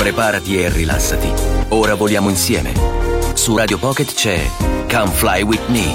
Preparati e rilassati. Ora voliamo insieme. Su Radio Pocket c'è Come Fly With Me.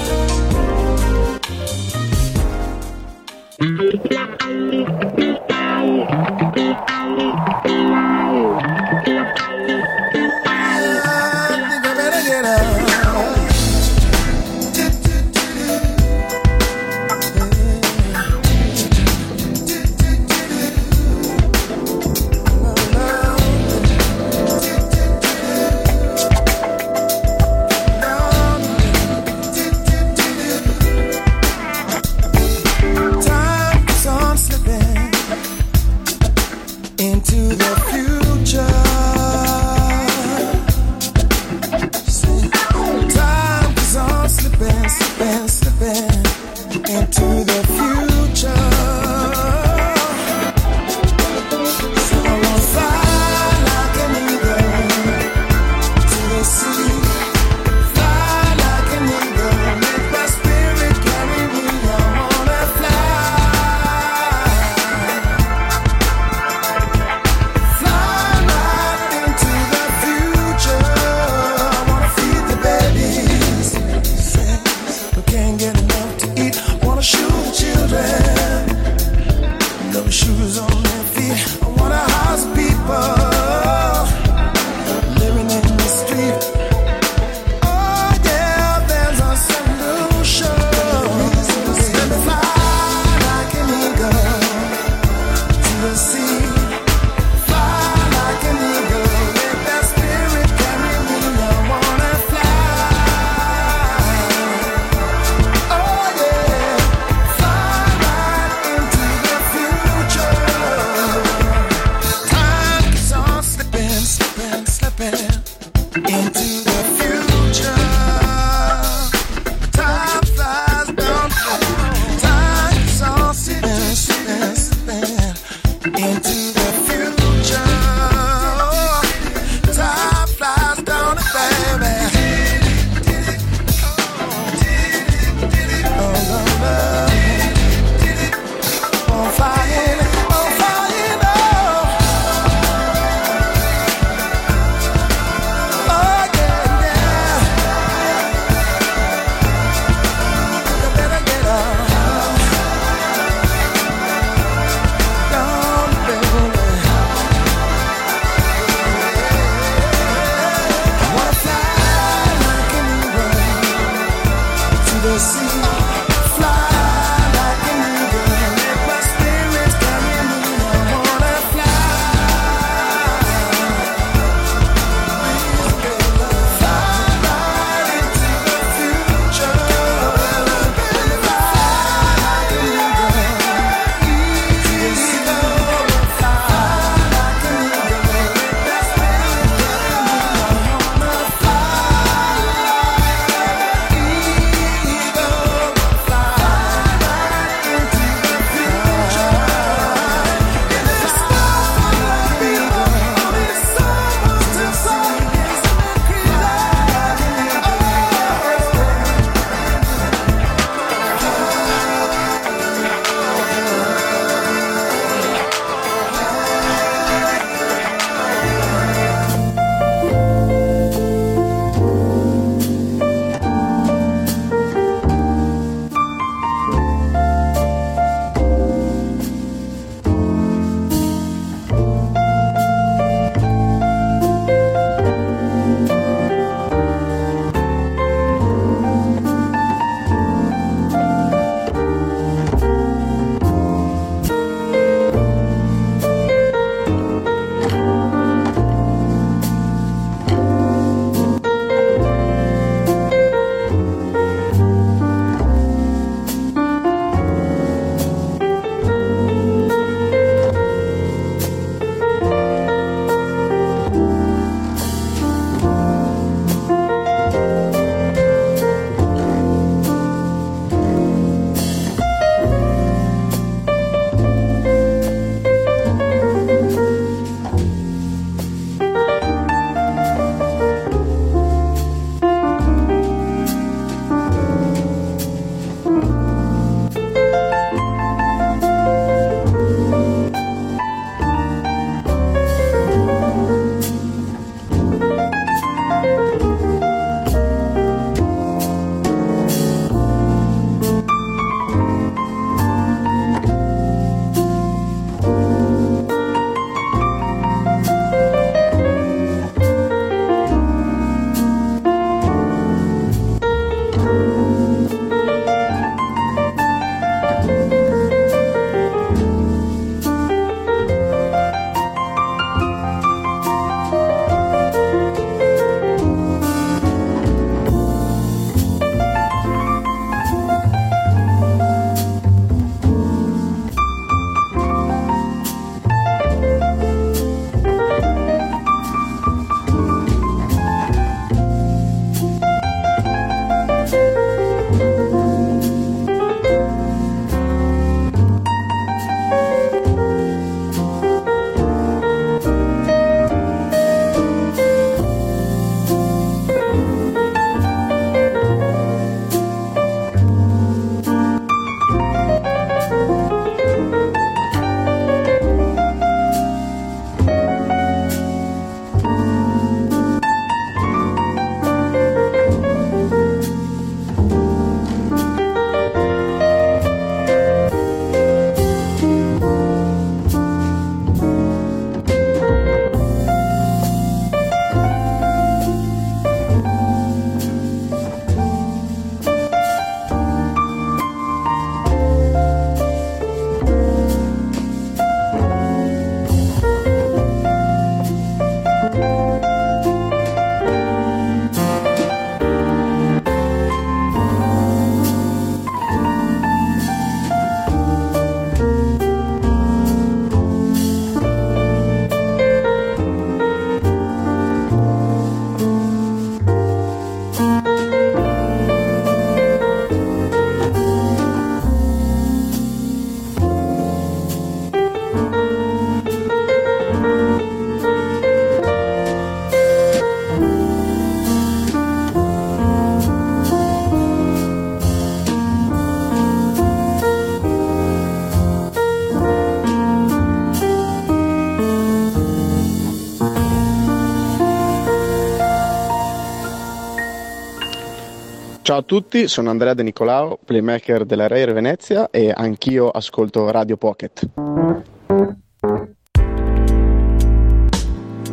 Ciao a tutti, sono Andrea De Nicolao, playmaker della Rare Venezia e anch'io ascolto Radio Pocket.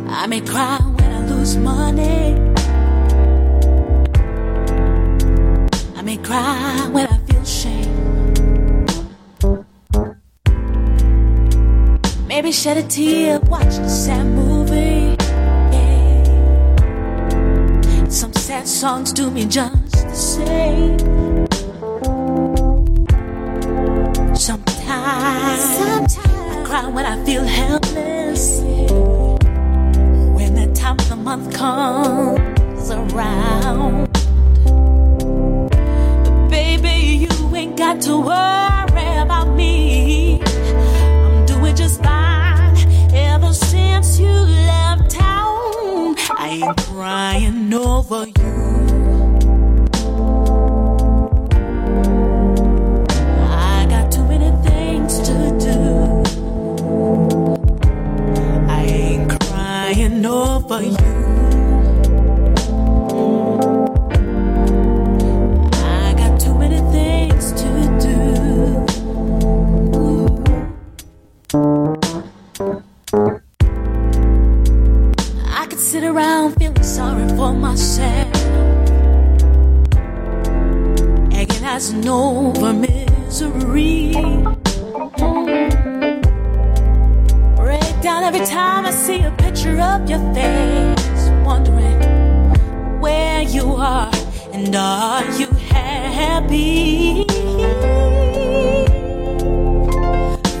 I may cry when I lose money. I may cry when I feel shame. Maybe shed a tear, watch a sad movie. Sad songs do me just the same. Sometimes, Sometimes I cry when I feel helpless. When the time of the month comes around. But baby, you ain't got to worry over you. Agonizing over misery. Break down every time I see a picture of your face, wondering where you are and are you happy?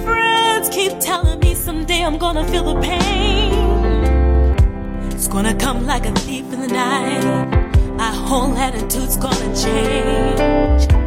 Friends keep telling me someday I'm gonna feel the pain. It's gonna come like a thief in the night. My whole attitude's gonna change.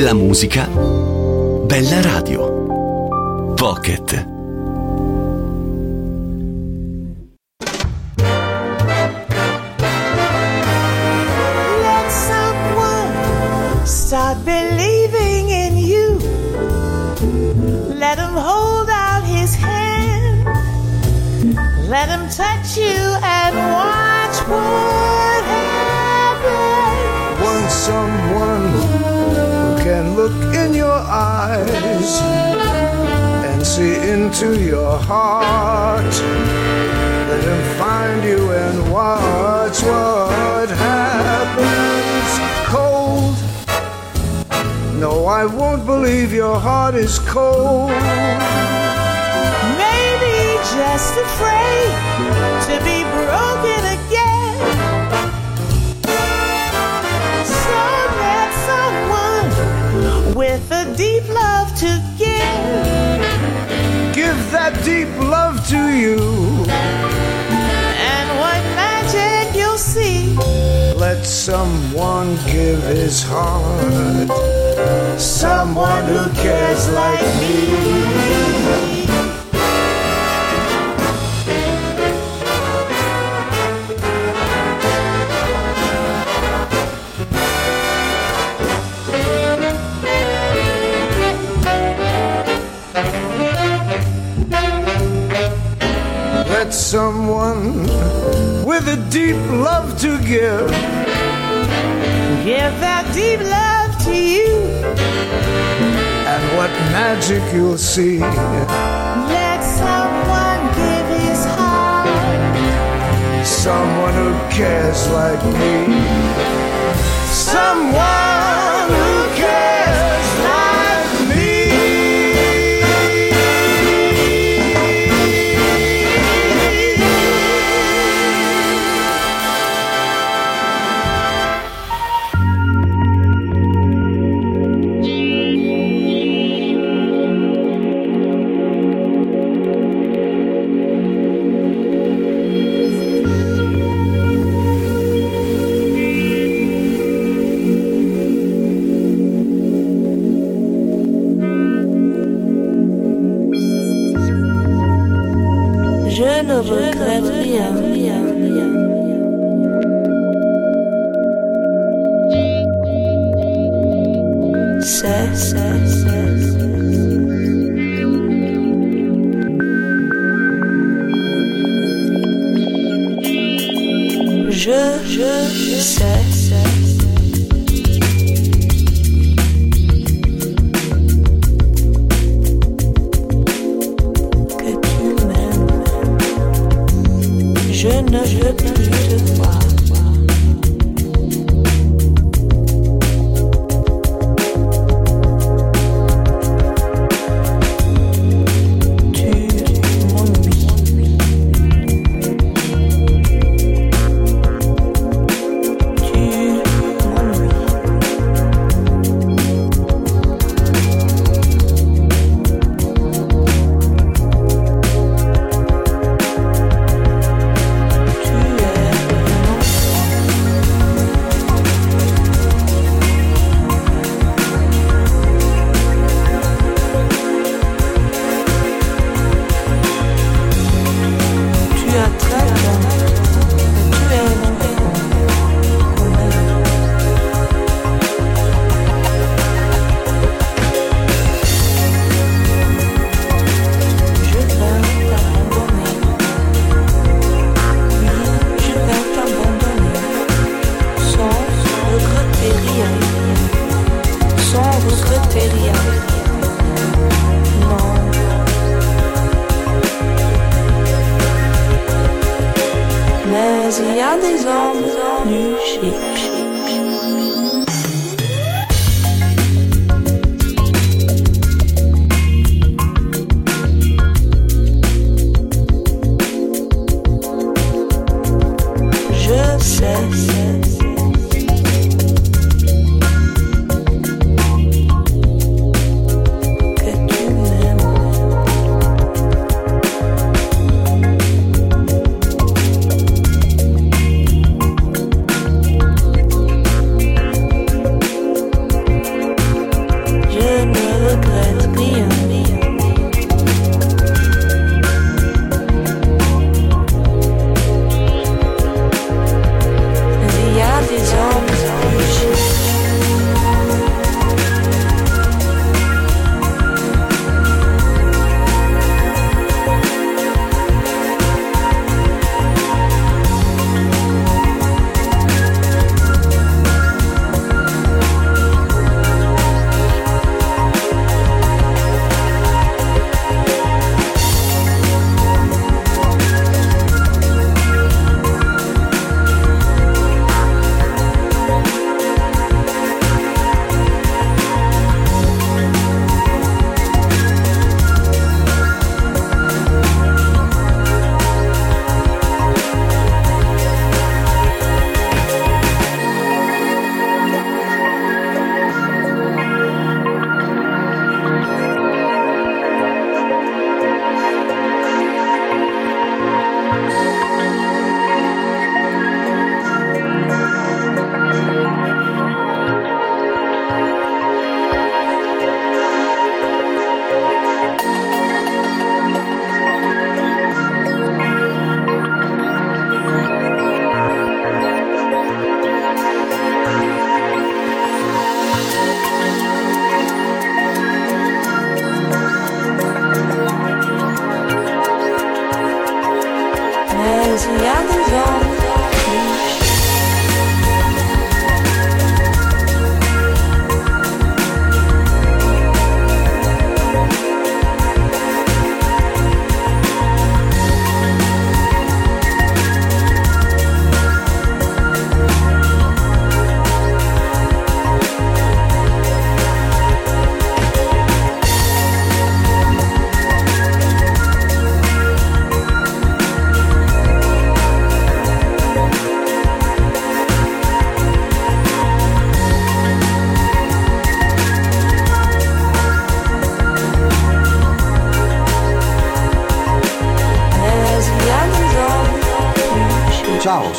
Bella musica, bella radio. Pocket. Let someone start believing in you. Let him hold out his hand. Let him touch you and watch what happens. Once someone look in your eyes and see into your heart. Let him find you and watch what happens. Cold. No, I won't believe your heart is cold. Maybe just afraid to be broken. With a deep love to give. Give that deep love to you. And what magic you'll see. Let someone give his heart. Someone who cares like me. Someone with a deep love to give. Give that deep love to you. And what magic you'll see. Let someone give his heart. Someone who cares like me. Someone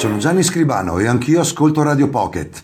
sono Gianni Scribano e anch'io ascolto Radio Pocket.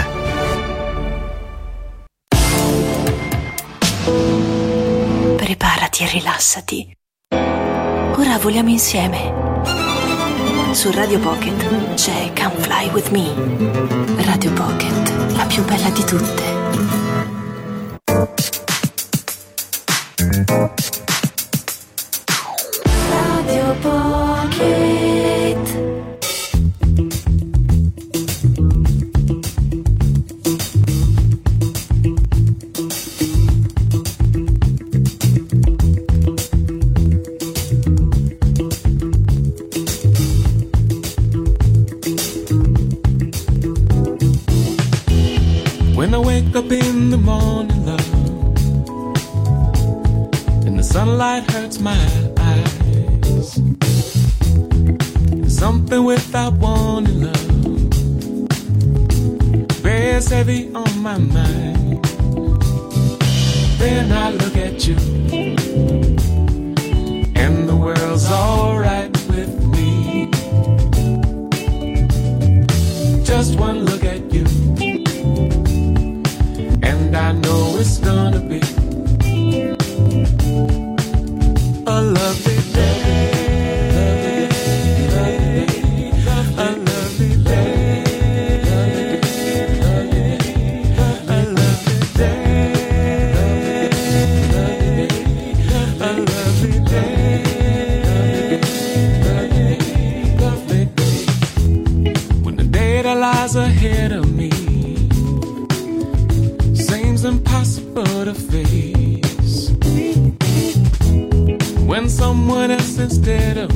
e rilassati. Ora voliamo insieme. Su Radio Pocket c'è Come Fly With Me. Radio Pocket, la più bella di tutte. Radio Pocket. My eyes, something without warning, love, bears heavy on my mind. Then I look at you, and the world's alright with me. Just one instead of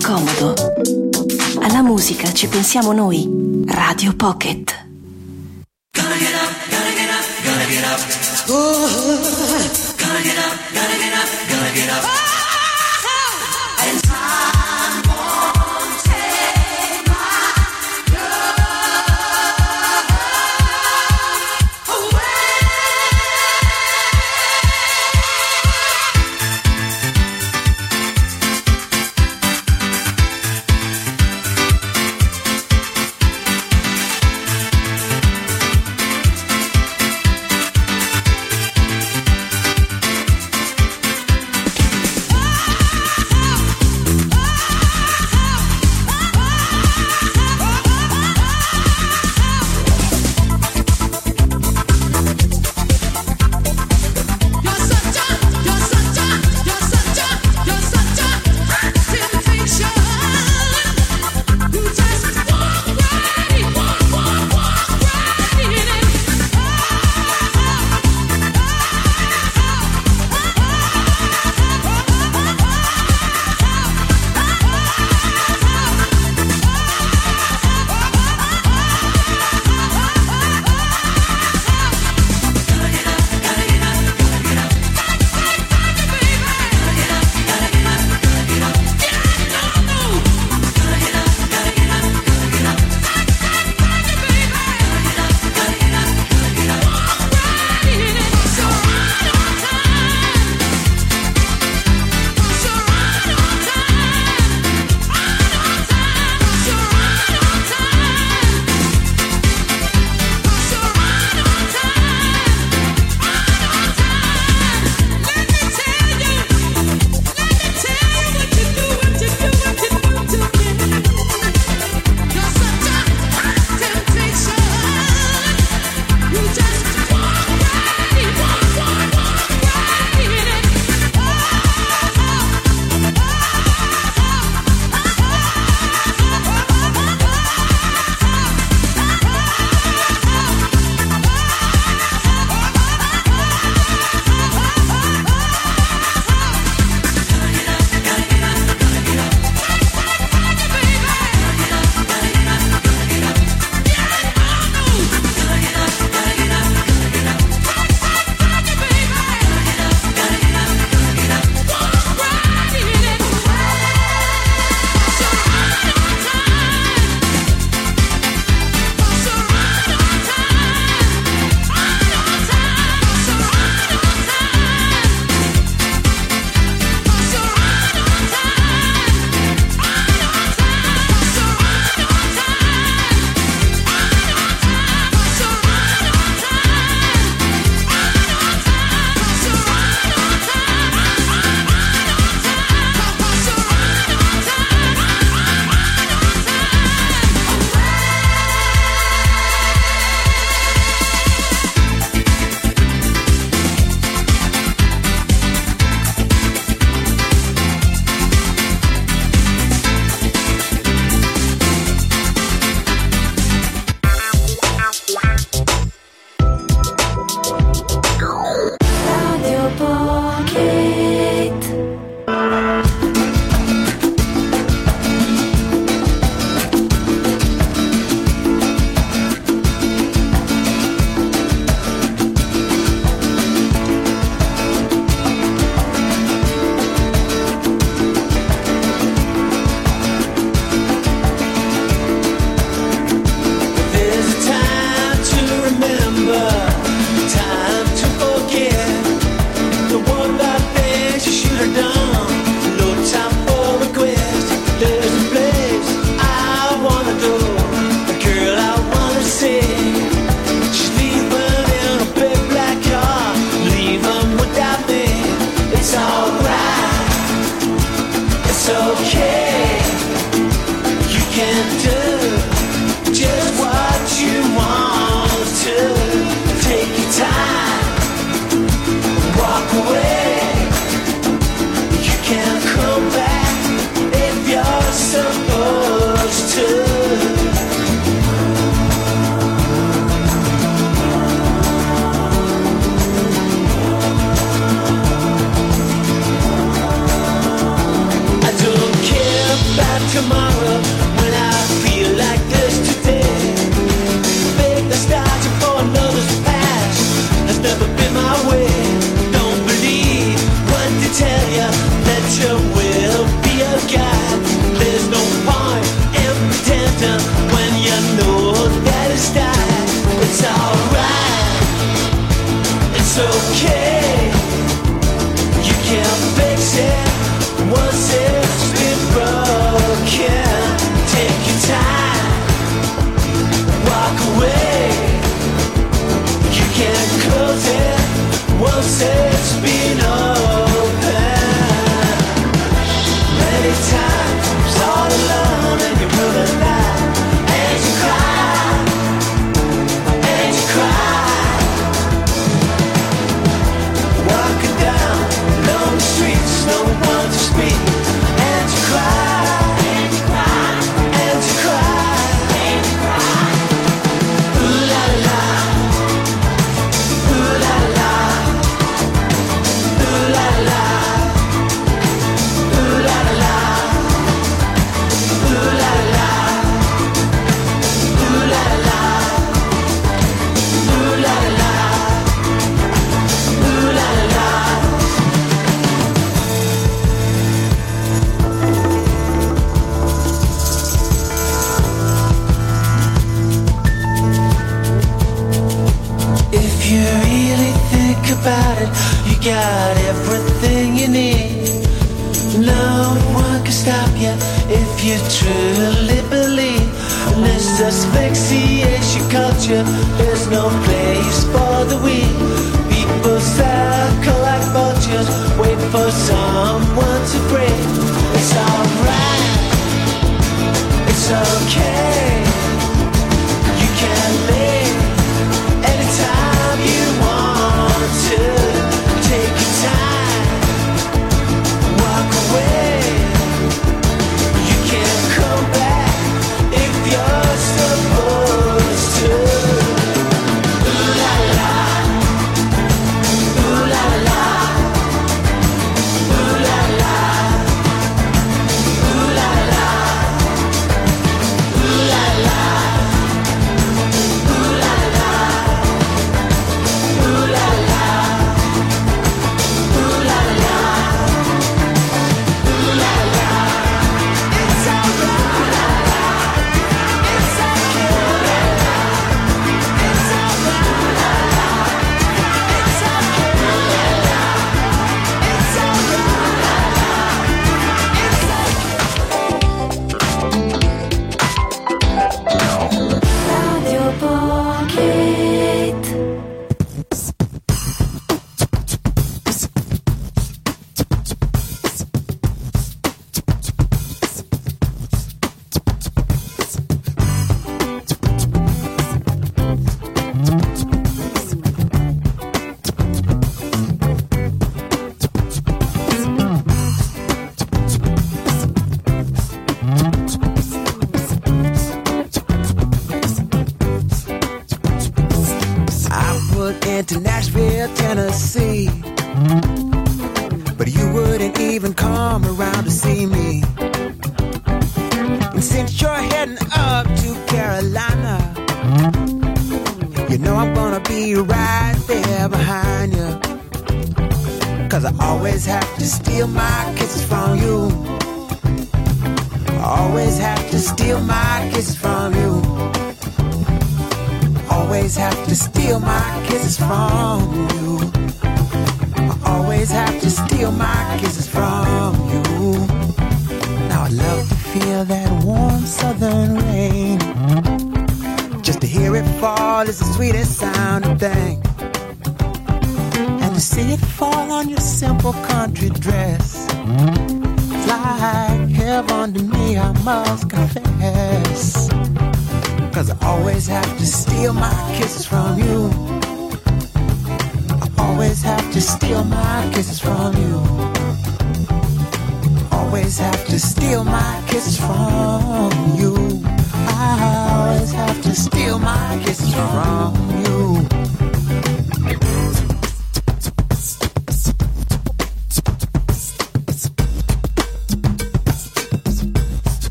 comodo. Alla musica ci pensiamo noi. Radio Pocket.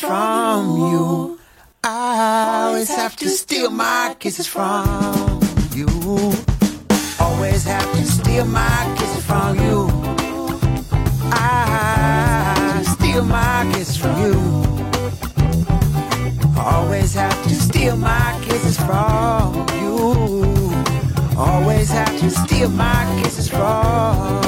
from you. I always have to steal my kisses from you. Always have to steal my kisses from you. I steal my kisses from you. Always have to steal my kisses from you. Always have to steal my kisses from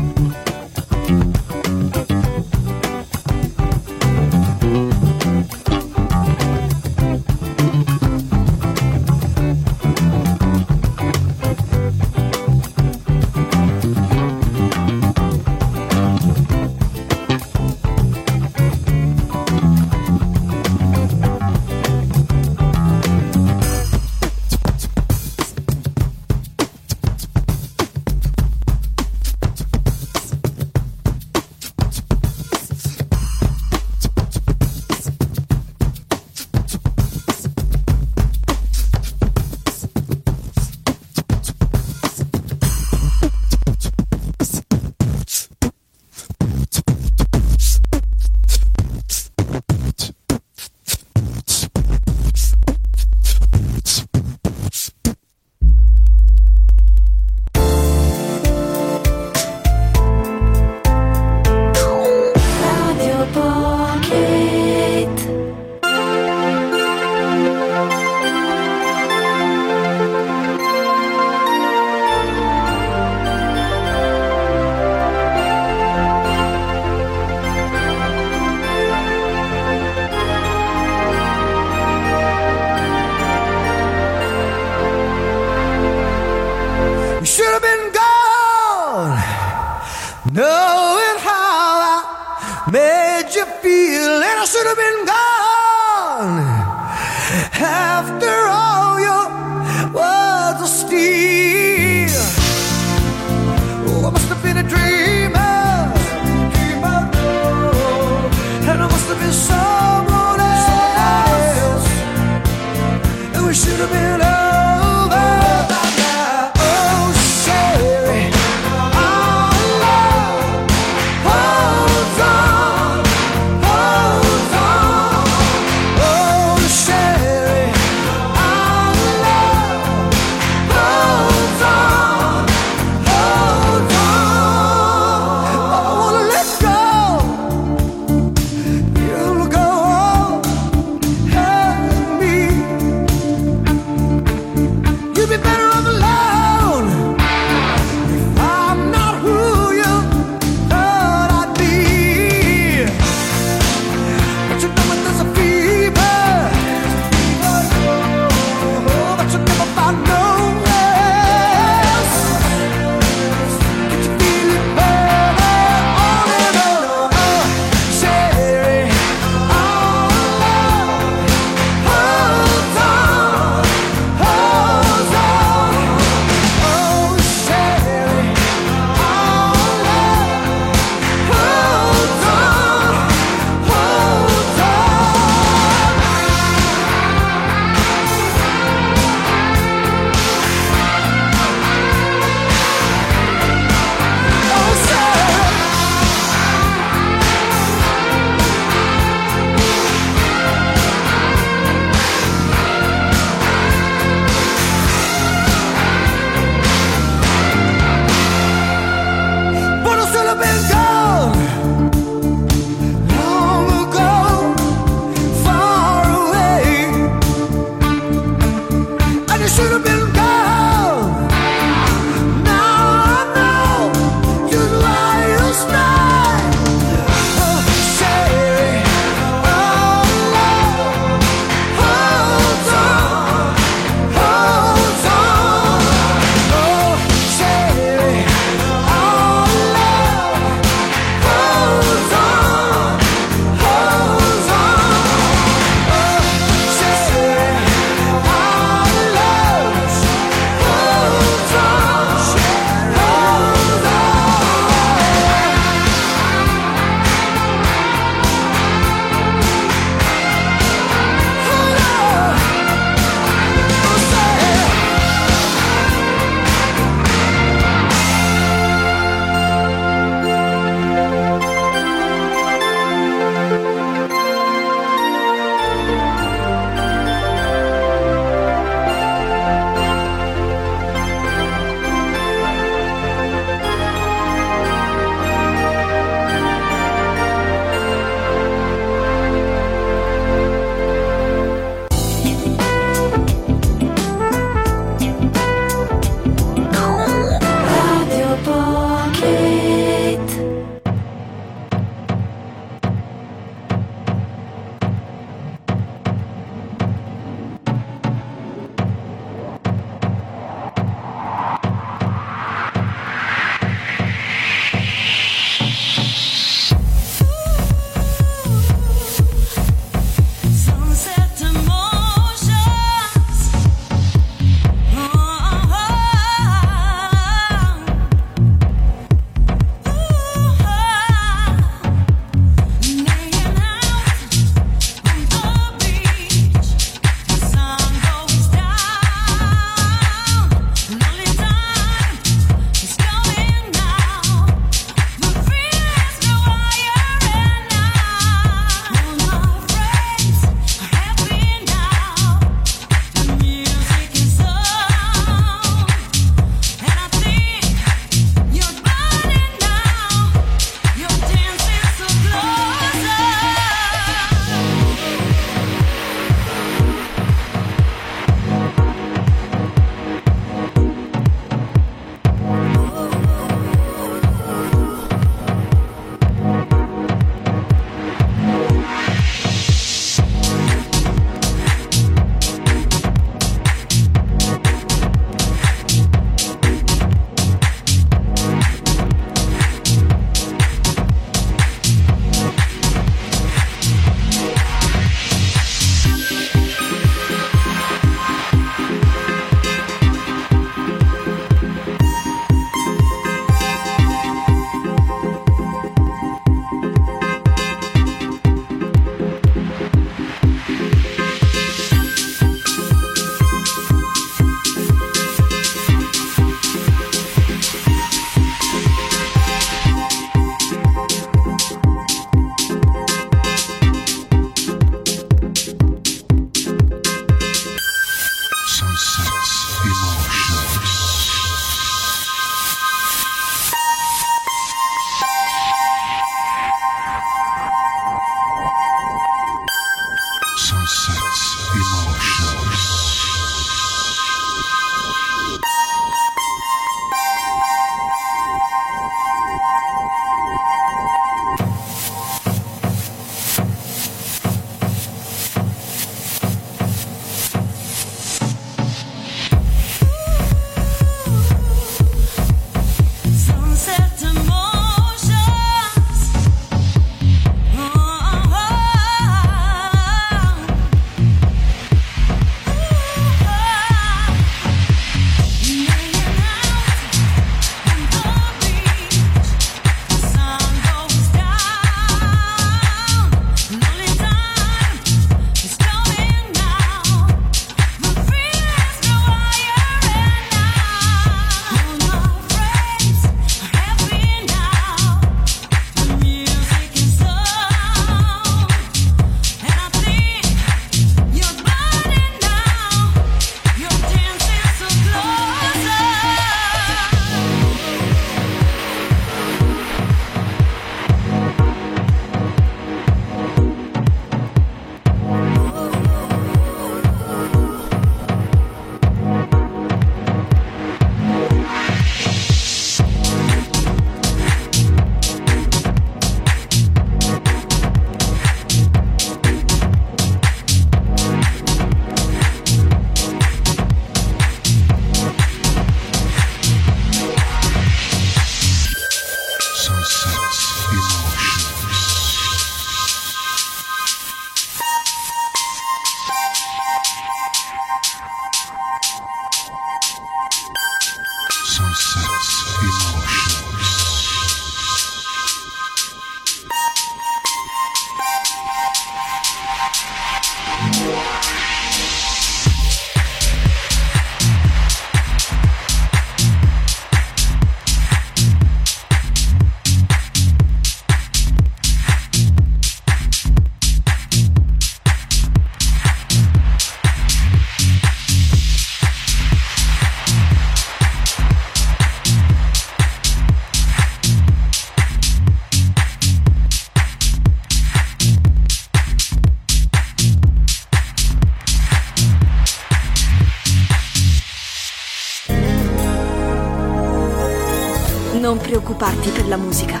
preoccuparti per la musica.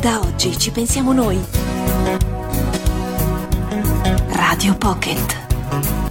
Da oggi ci pensiamo noi. Radio Pocket.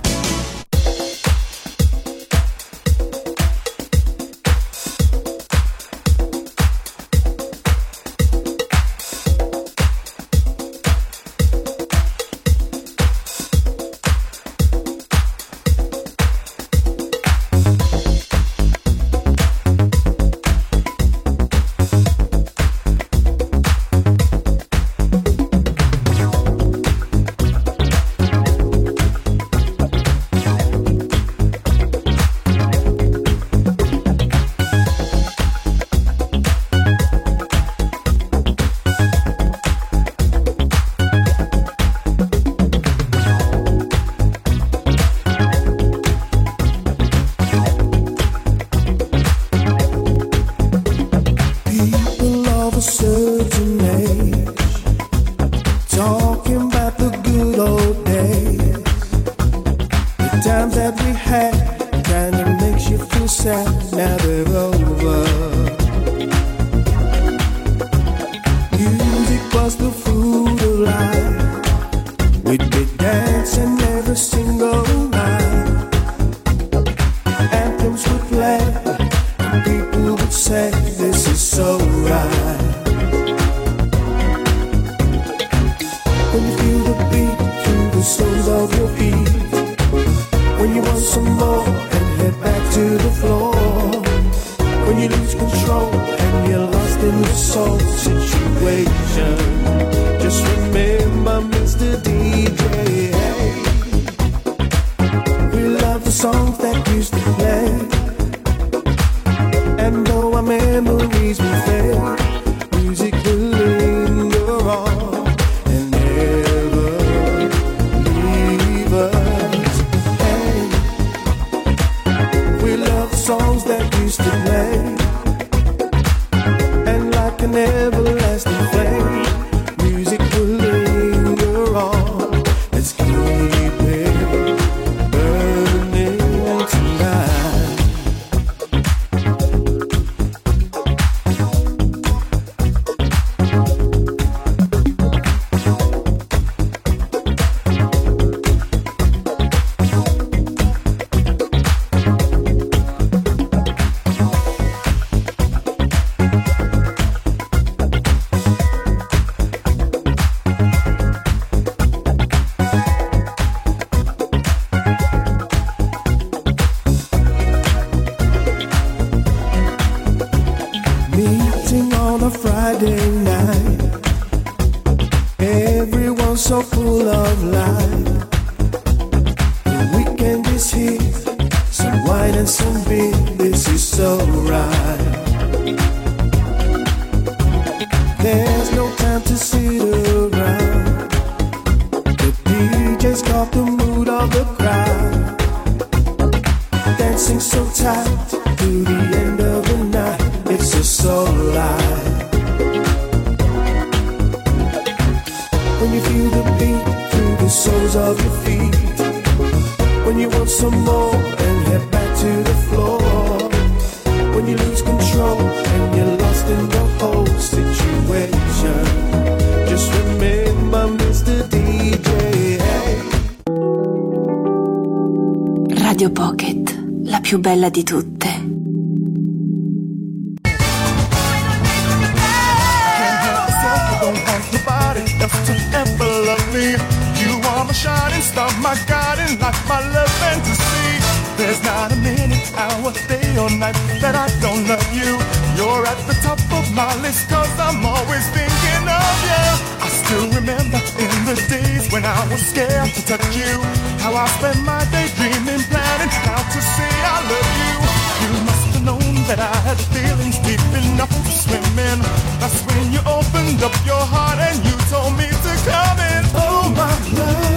soles of your feet. When you want some more and head back to the floor. When you lose control and you're lost in the whole situation. Just remember, Mr. DJ. Radio Pocket, la più bella di tutte. to touch you. How I spend my day dreaming, planning how to say I love you. You must have known that I had feelings deep enough to swim in. That's when you opened up your heart and you told me to come in. Oh my love.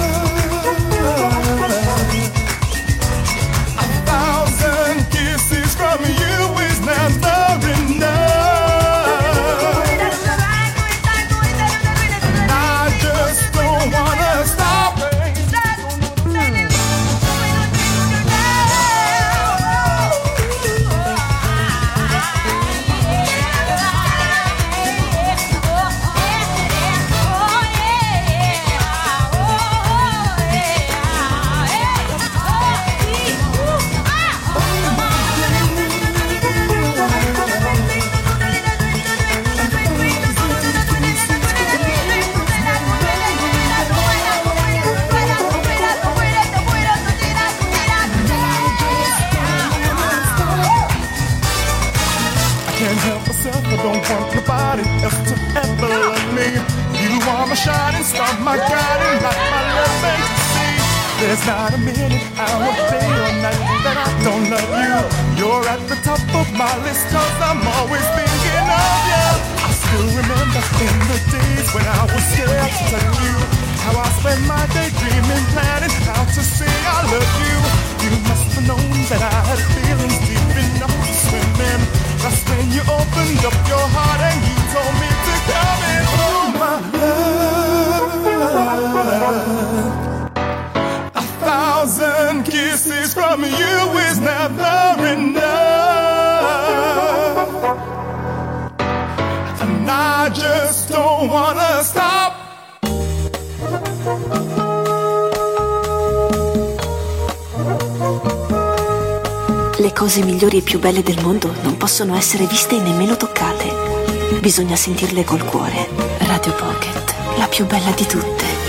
belle del mondo non possono essere viste e nemmeno toccate. Bisogna sentirle col cuore. Radio Pocket, la più bella di tutte.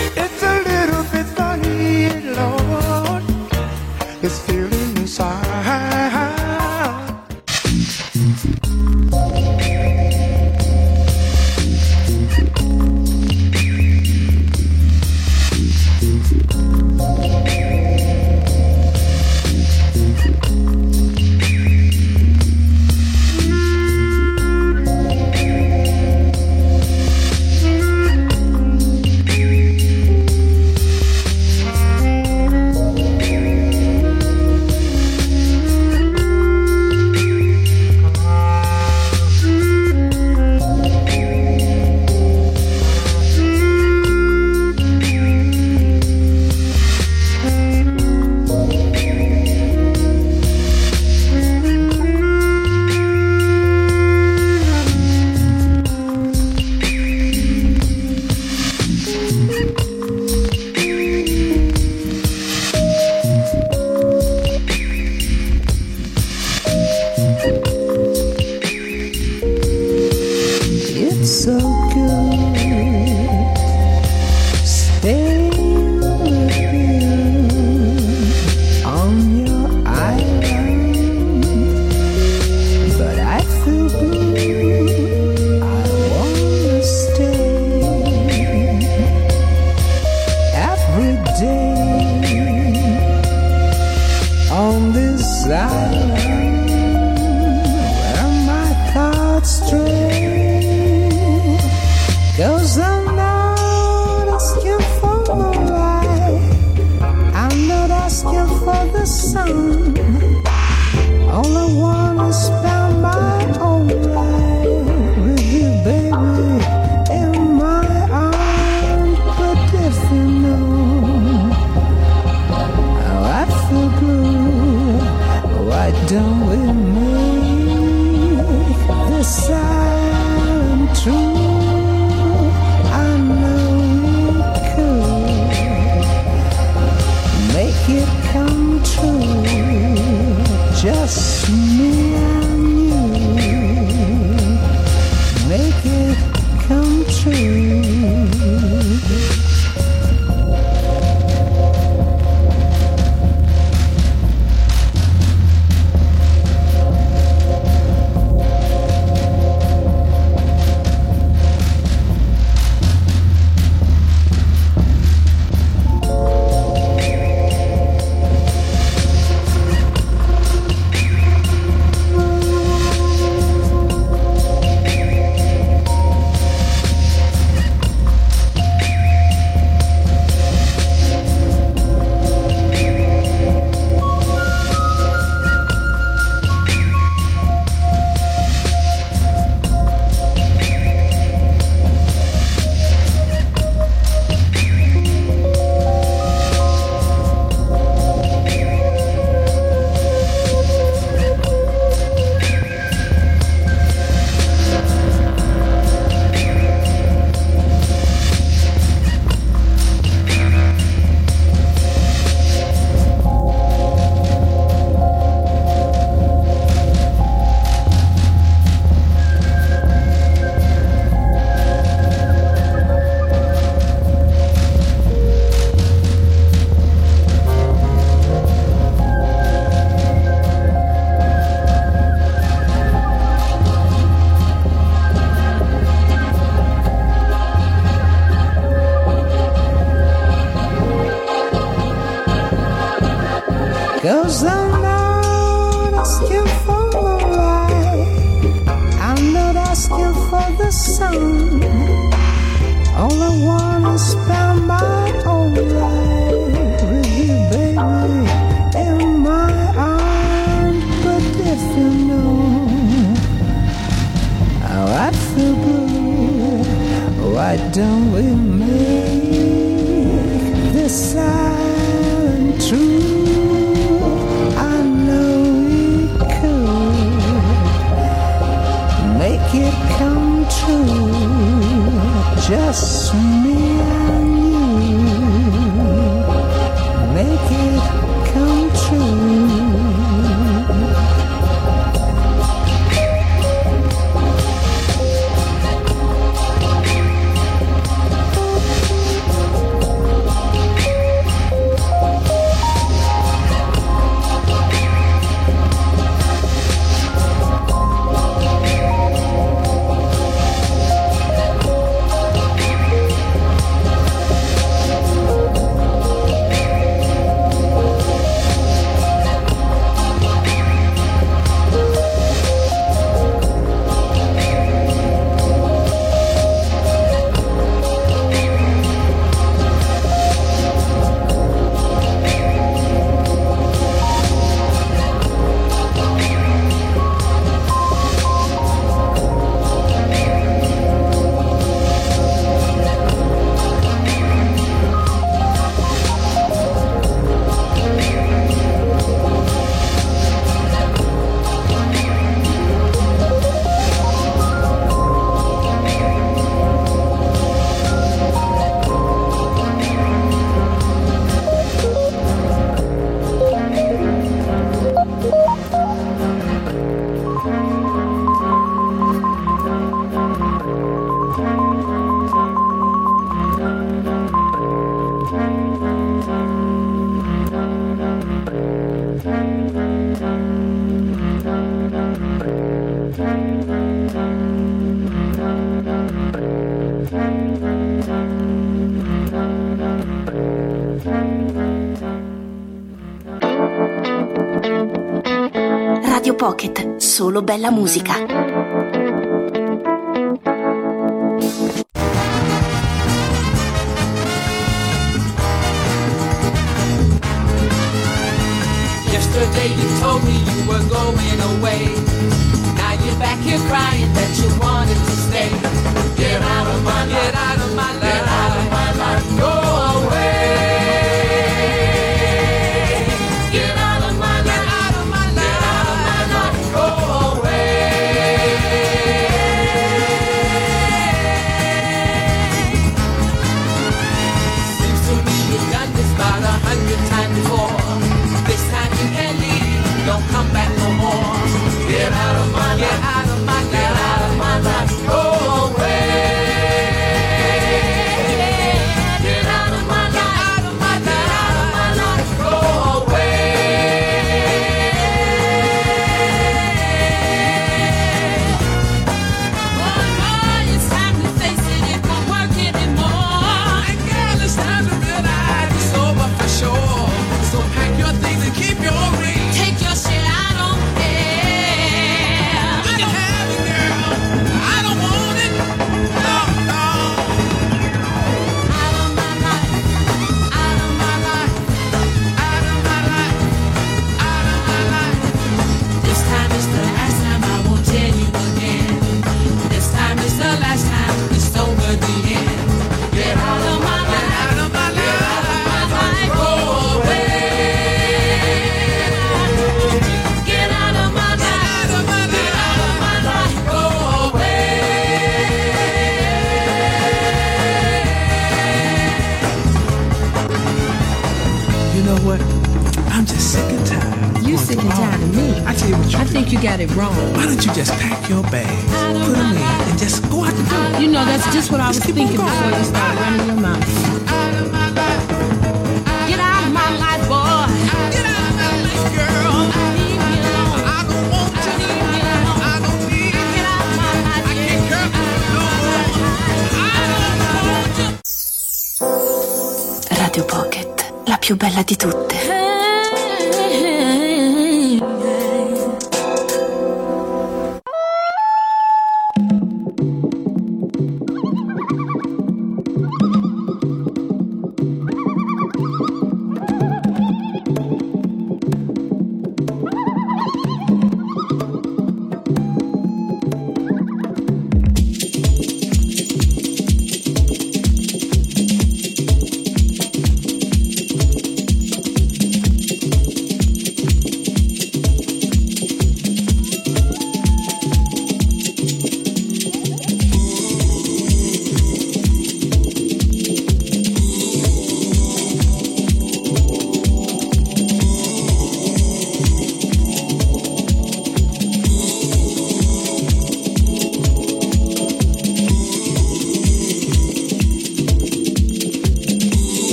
Solo bella musica.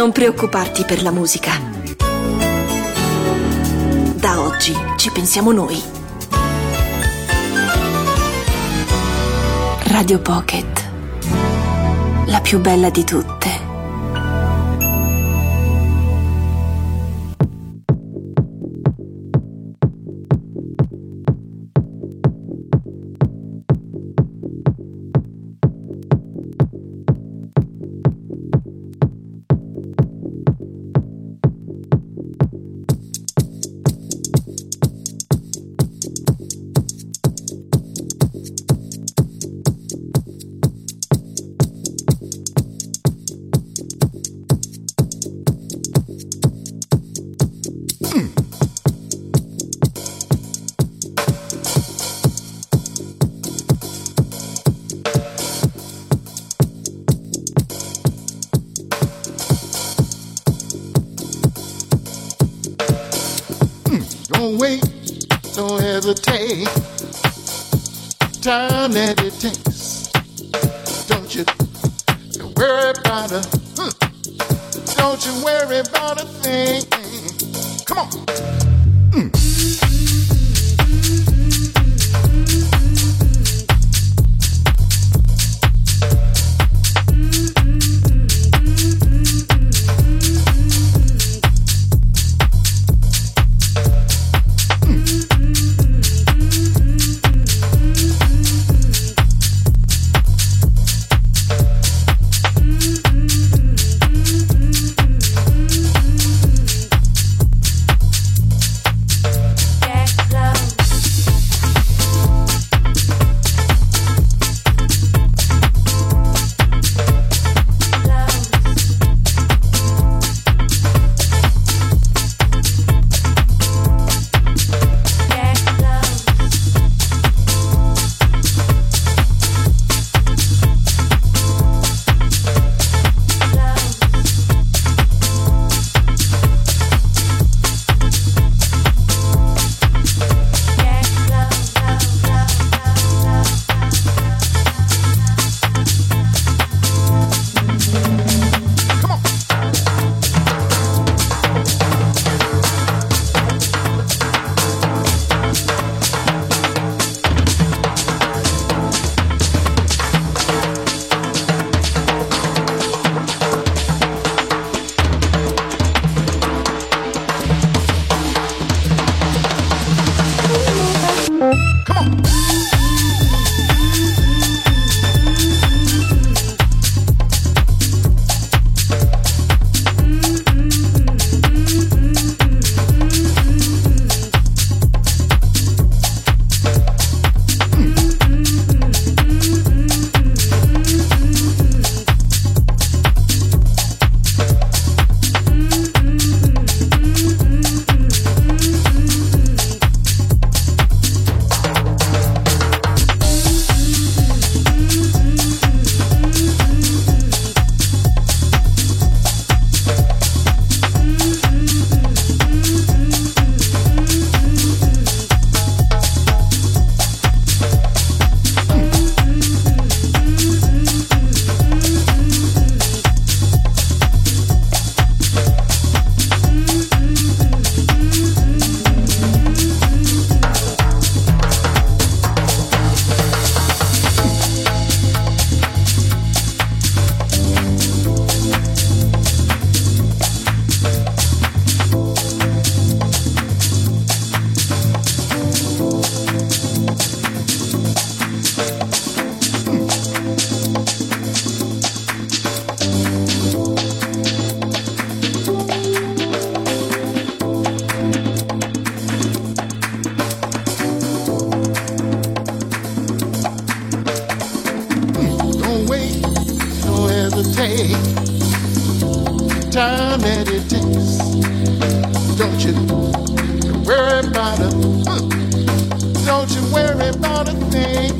Non preoccuparti per la musica. Da oggi ci pensiamo noi. Radio Pocket. La più bella di tutte. Time that it takes. Don't you worry about a. hmm. Don't you worry about a thing. Come on. Don't worry about hmm. Don't you worry about a thing,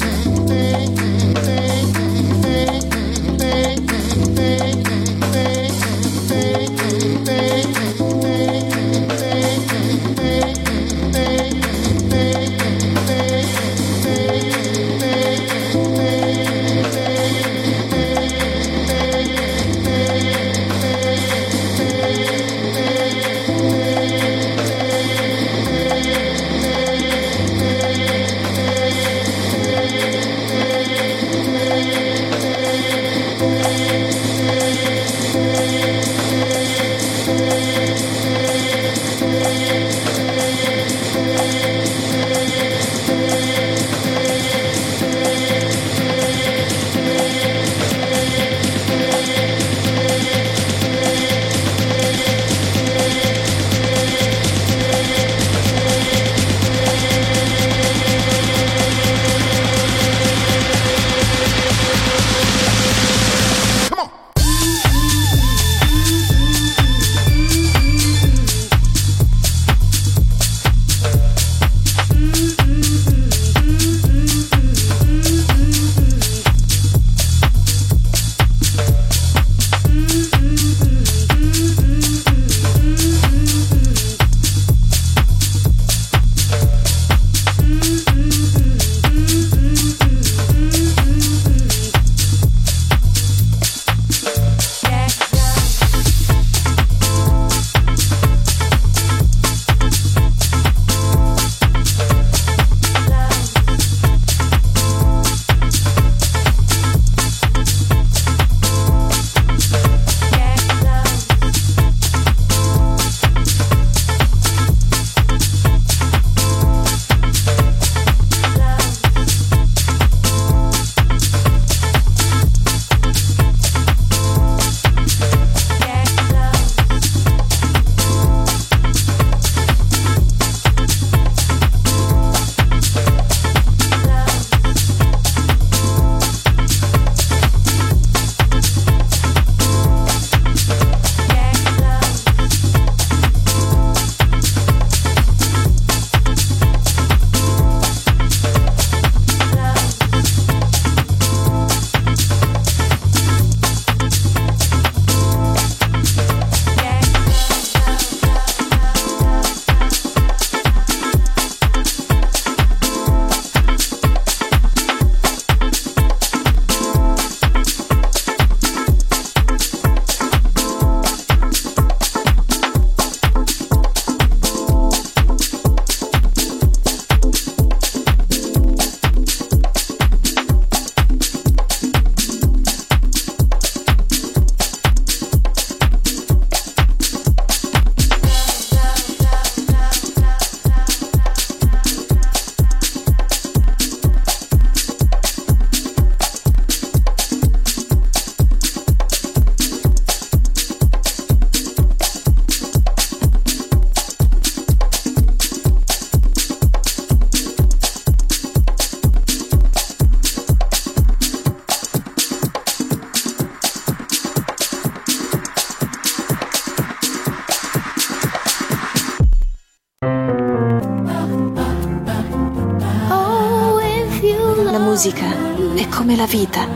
come la vita.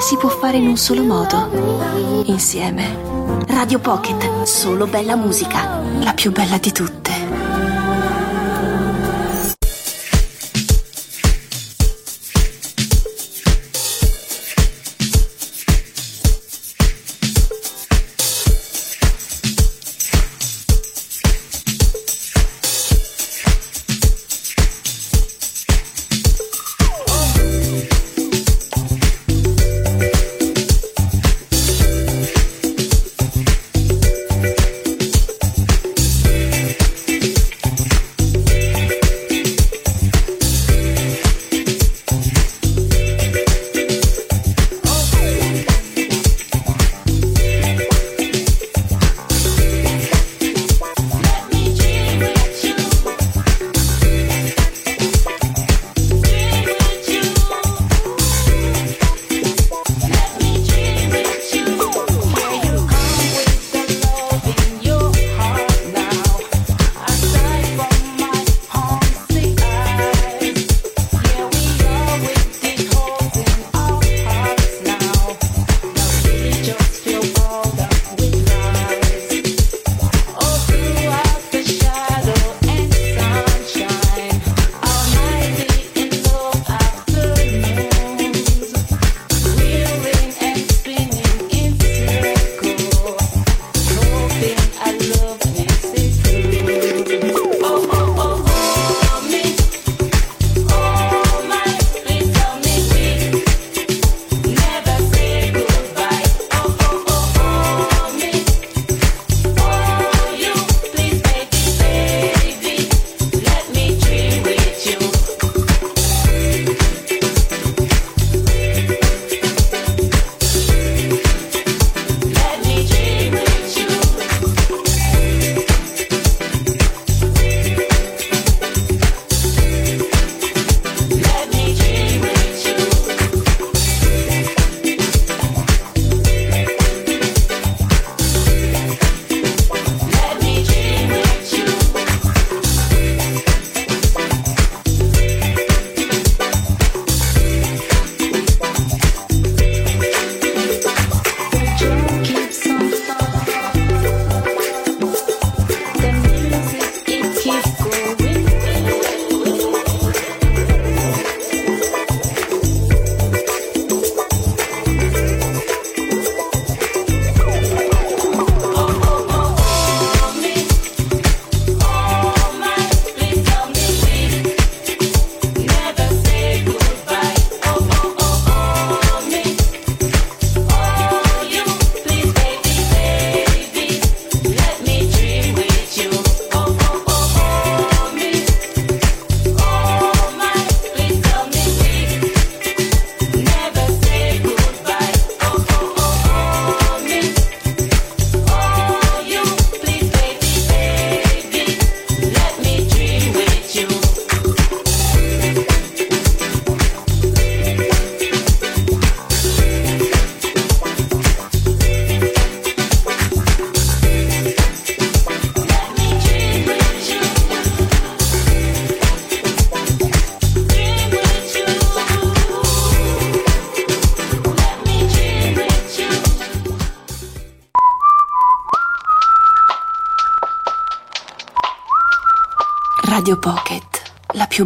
Si può fare in un solo modo. Insieme. Radio Pocket, solo bella musica. La più bella di tutte.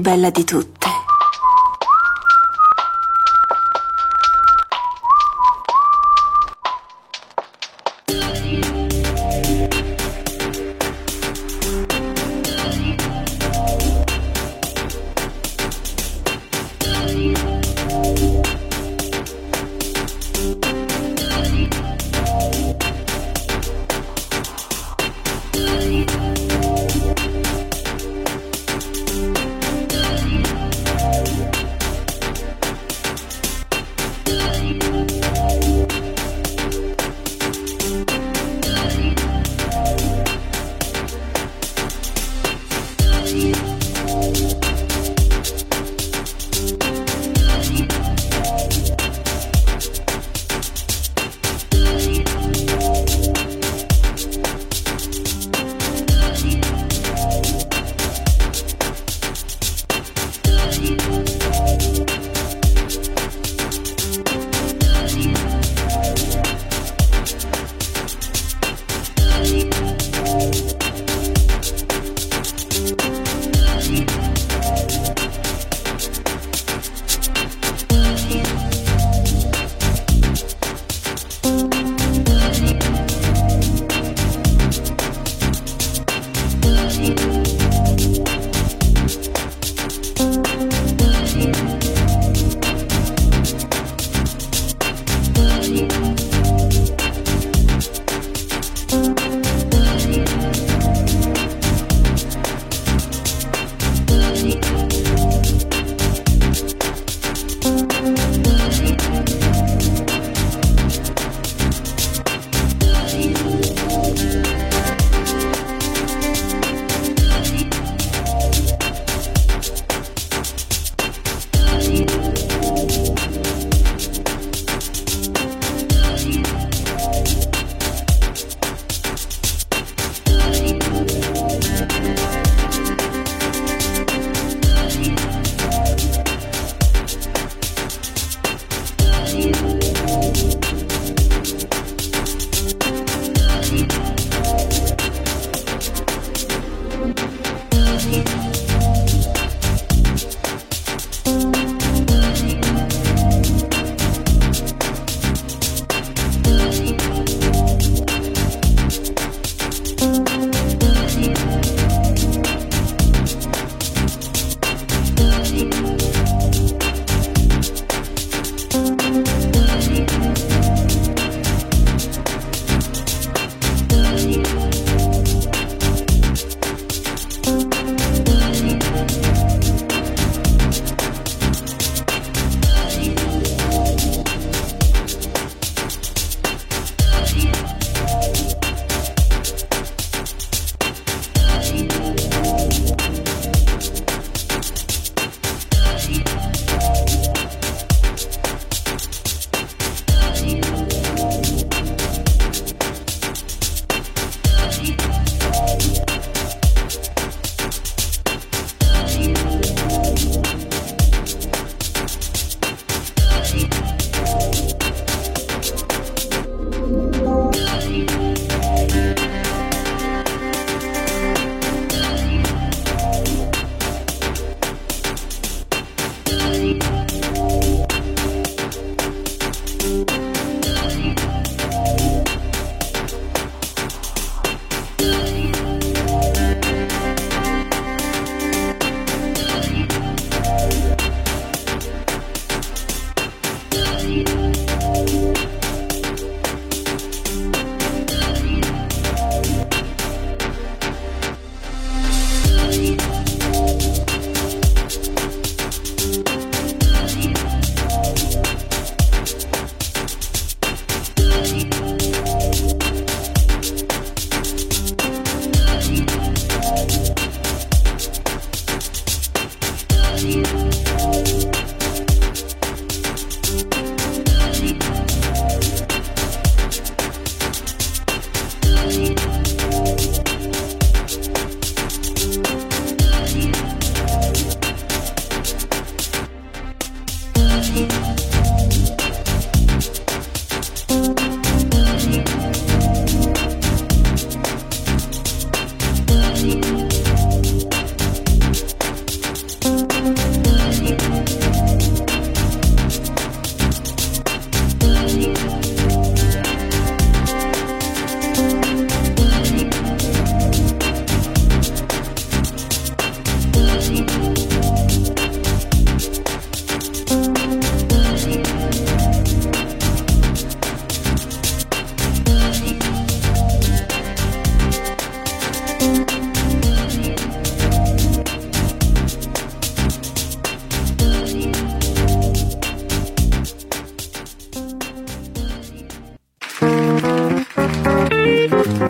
Bella di tutte.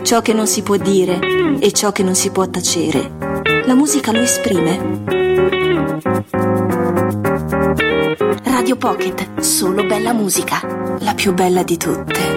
Ciò che non si può dire e ciò che non si può tacere, la musica lo esprime. Radio Pocket, solo bella musica, la più bella di tutte.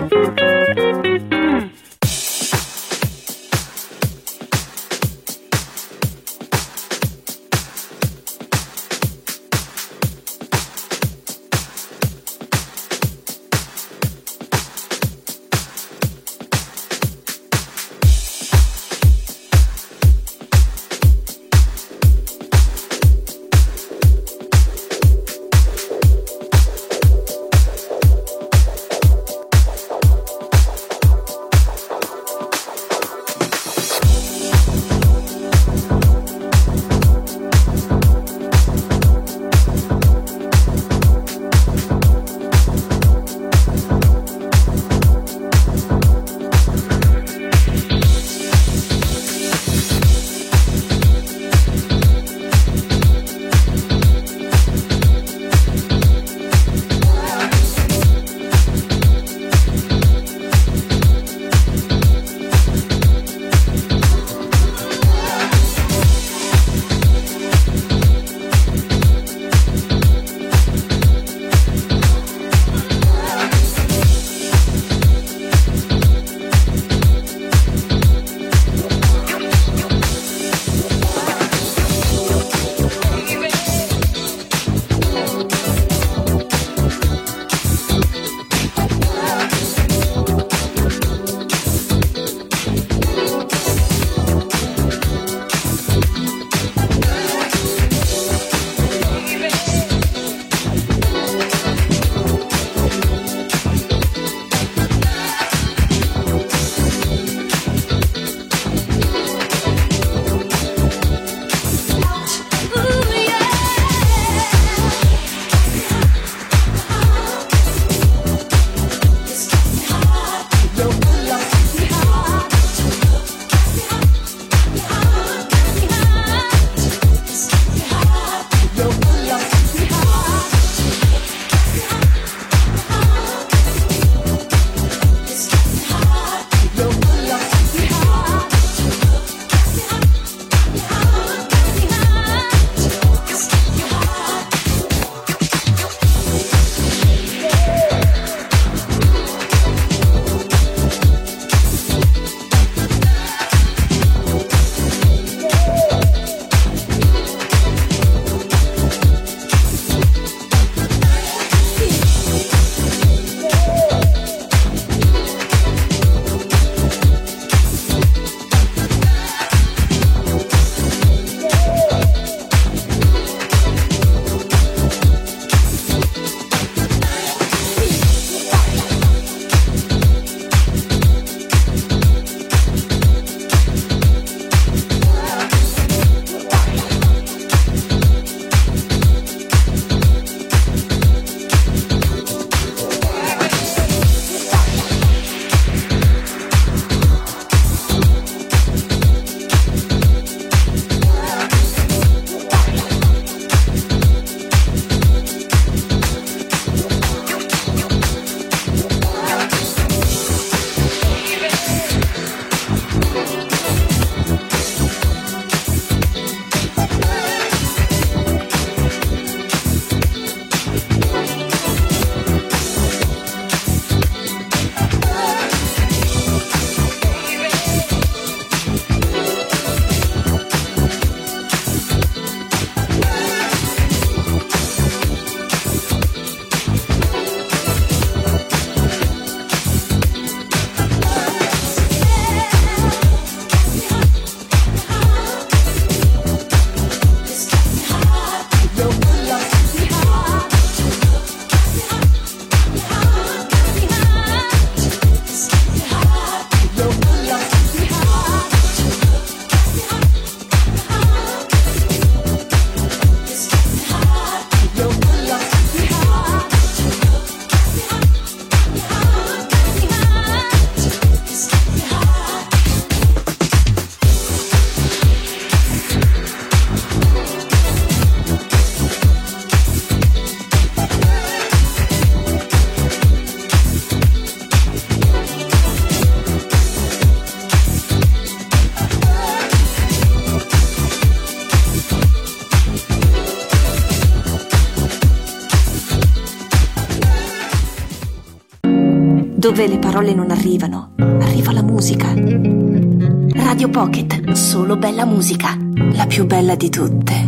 dove le parole non arrivano, arriva la musica. Radio Pocket, solo bella musica, la più bella di tutte.